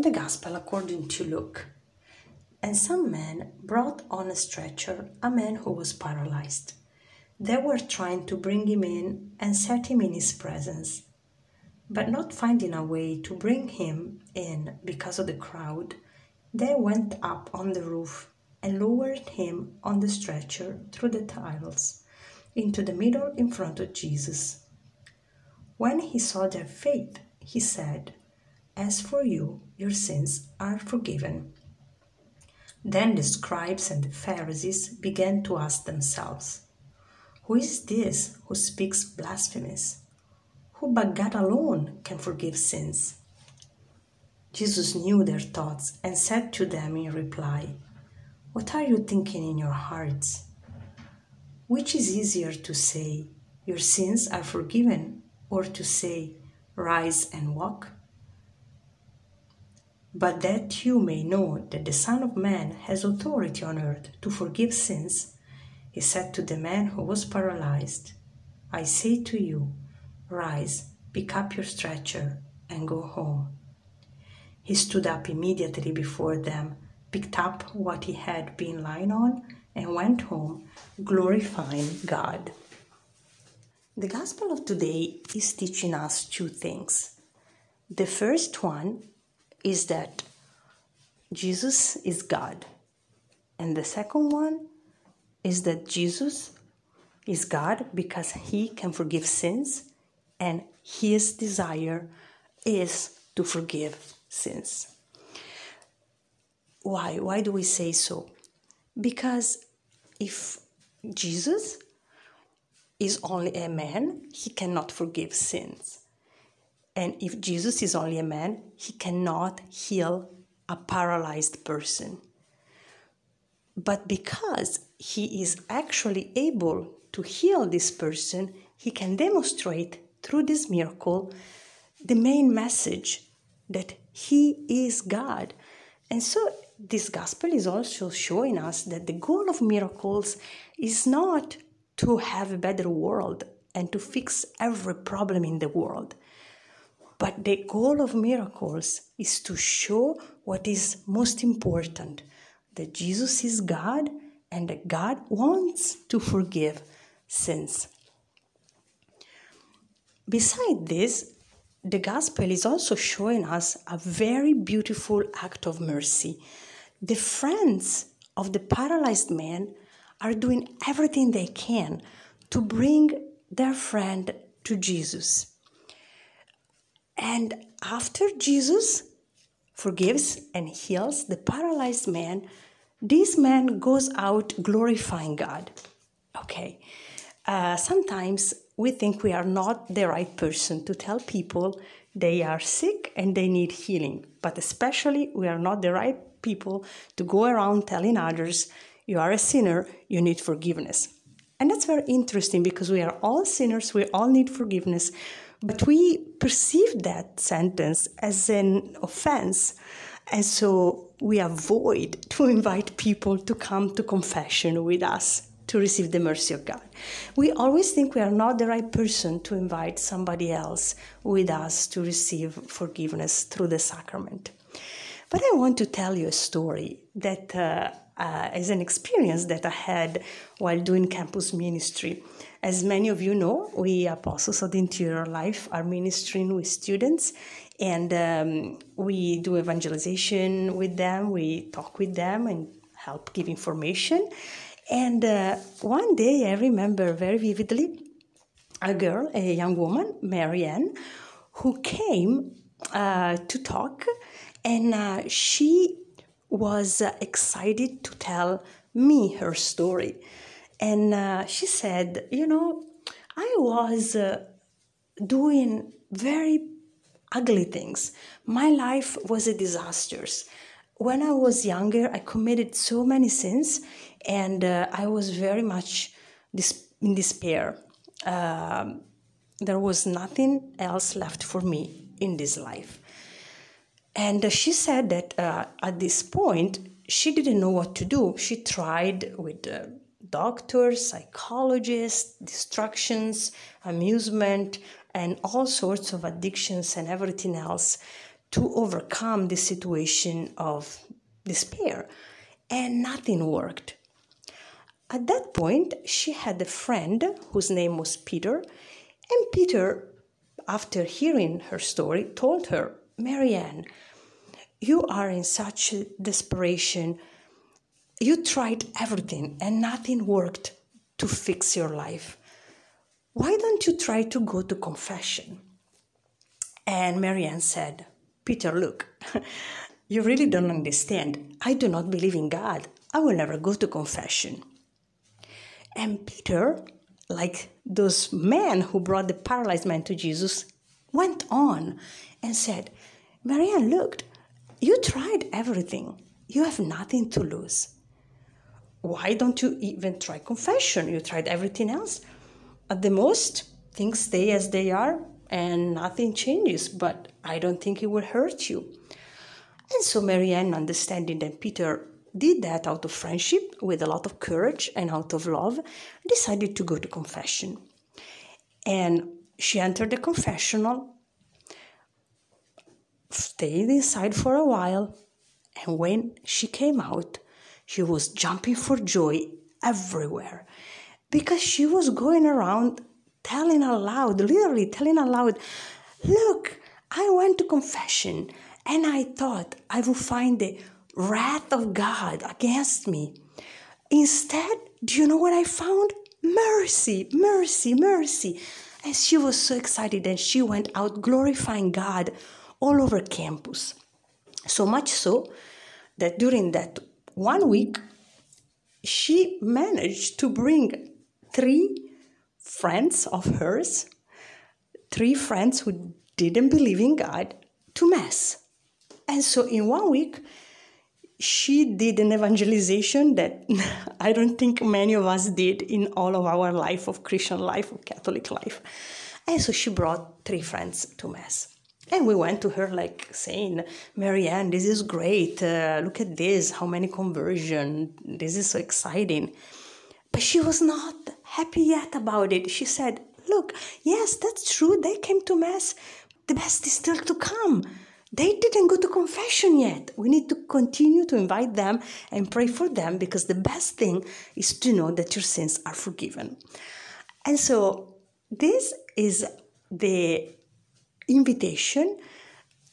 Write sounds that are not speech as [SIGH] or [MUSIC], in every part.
The Gospel according to Luke. And some men brought on a stretcher a man who was paralyzed. They were trying to bring him in and set him in his presence. But not finding a way to bring him in because of the crowd, they went up on the roof and lowered him on the stretcher through the tiles into the middle in front of Jesus. When he saw their faith, he said, As for you, your sins are forgiven. Then the scribes and the Pharisees began to ask themselves, Who is this who speaks blasphemies? Who but God alone can forgive sins? Jesus knew their thoughts and said to them in reply, What are you thinking in your hearts? Which is easier to say, Your sins are forgiven, or to say, Rise and walk? But that you may know that the Son of Man has authority on earth to forgive sins, he said to the man who was paralyzed, I say to you, rise, pick up your stretcher, and go home. He stood up immediately before them, picked up what he had been lying on, and went home, glorifying God. The Gospel of today is teaching us two things. The first one is that Jesus is God. And the second one is that Jesus is God because he can forgive sins and his desire is to forgive sins. Why? Why do we say so? Because if Jesus is only a man, he cannot forgive sins. And if Jesus is only a man, he cannot heal a paralyzed person. But because he is actually able to heal this person, he can demonstrate through this miracle the main message that he is God. And so this gospel is also showing us that the goal of miracles is not to have a better world and to fix every problem in the world. But the goal of miracles is to show what is most important that Jesus is God and that God wants to forgive sins. Beside this, the gospel is also showing us a very beautiful act of mercy. The friends of the paralyzed man are doing everything they can to bring their friend to Jesus. And after Jesus forgives and heals the paralyzed man, this man goes out glorifying God. Okay. Uh, sometimes we think we are not the right person to tell people they are sick and they need healing, but especially we are not the right people to go around telling others you are a sinner, you need forgiveness. And that's very interesting because we are all sinners, we all need forgiveness, but we perceive that sentence as an offense. And so we avoid [LAUGHS] to invite people to come to confession with us to receive the mercy of God. We always think we are not the right person to invite somebody else with us to receive forgiveness through the sacrament. But I want to tell you a story that uh, uh, is an experience that I had while doing campus ministry. As many of you know, we apostles of the interior life are ministering with students and um, we do evangelization with them, we talk with them and help give information. And uh, one day I remember very vividly a girl, a young woman, Marianne, who came uh, to talk and uh, she was uh, excited to tell me her story. And uh, she said, You know, I was uh, doing very ugly things. My life was a disaster. When I was younger, I committed so many sins and uh, I was very much dis- in despair. Um, there was nothing else left for me in this life. And she said that uh, at this point, she didn't know what to do. She tried with uh, doctors, psychologists, distractions, amusement, and all sorts of addictions and everything else to overcome the situation of despair, and nothing worked. At that point, she had a friend whose name was Peter, and Peter, after hearing her story, told her, Marianne, you are in such desperation. You tried everything and nothing worked to fix your life. Why don't you try to go to confession? And Marianne said, Peter, look, [LAUGHS] you really don't understand. I do not believe in God. I will never go to confession. And Peter, like those men who brought the paralyzed man to Jesus, went on and said, Marianne, look, you tried everything. You have nothing to lose. Why don't you even try confession? You tried everything else. At the most, things stay as they are and nothing changes, but I don't think it will hurt you. And so Marianne, understanding that Peter did that out of friendship, with a lot of courage and out of love, decided to go to confession. And she entered the confessional, stayed inside for a while, and when she came out, she was jumping for joy everywhere because she was going around telling aloud, literally telling aloud, Look, I went to confession and I thought I would find the wrath of God against me. Instead, do you know what I found? Mercy, mercy, mercy. And she was so excited and she went out glorifying God all over campus. So much so that during that one week, she managed to bring three friends of hers, three friends who didn't believe in God, to Mass. And so in one week, she did an evangelization that [LAUGHS] I don't think many of us did in all of our life of Christian life, of Catholic life. And so she brought three friends to Mass. And we went to her like saying, Marianne, this is great. Uh, look at this, how many conversion. This is so exciting. But she was not happy yet about it. She said, Look, yes, that's true. They came to Mass. The best is still to come. They didn't go to confession yet. We need to continue to invite them and pray for them because the best thing is to know that your sins are forgiven. And so, this is the invitation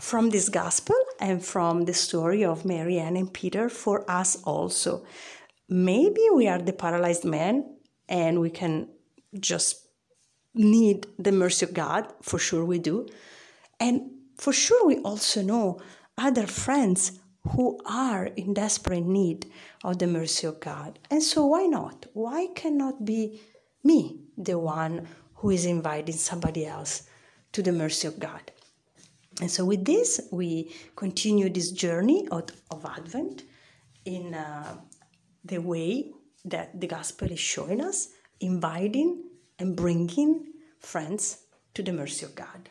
from this gospel and from the story of Marianne and Peter for us also. Maybe we are the paralyzed man and we can just need the mercy of God, for sure we do. And for sure we also know other friends who are in desperate need of the mercy of God. And so why not? Why cannot be me the one who is inviting somebody else to the mercy of God? And so with this, we continue this journey of, of Advent in uh, the way that the gospel is showing us, inviting and bringing friends to the mercy of God.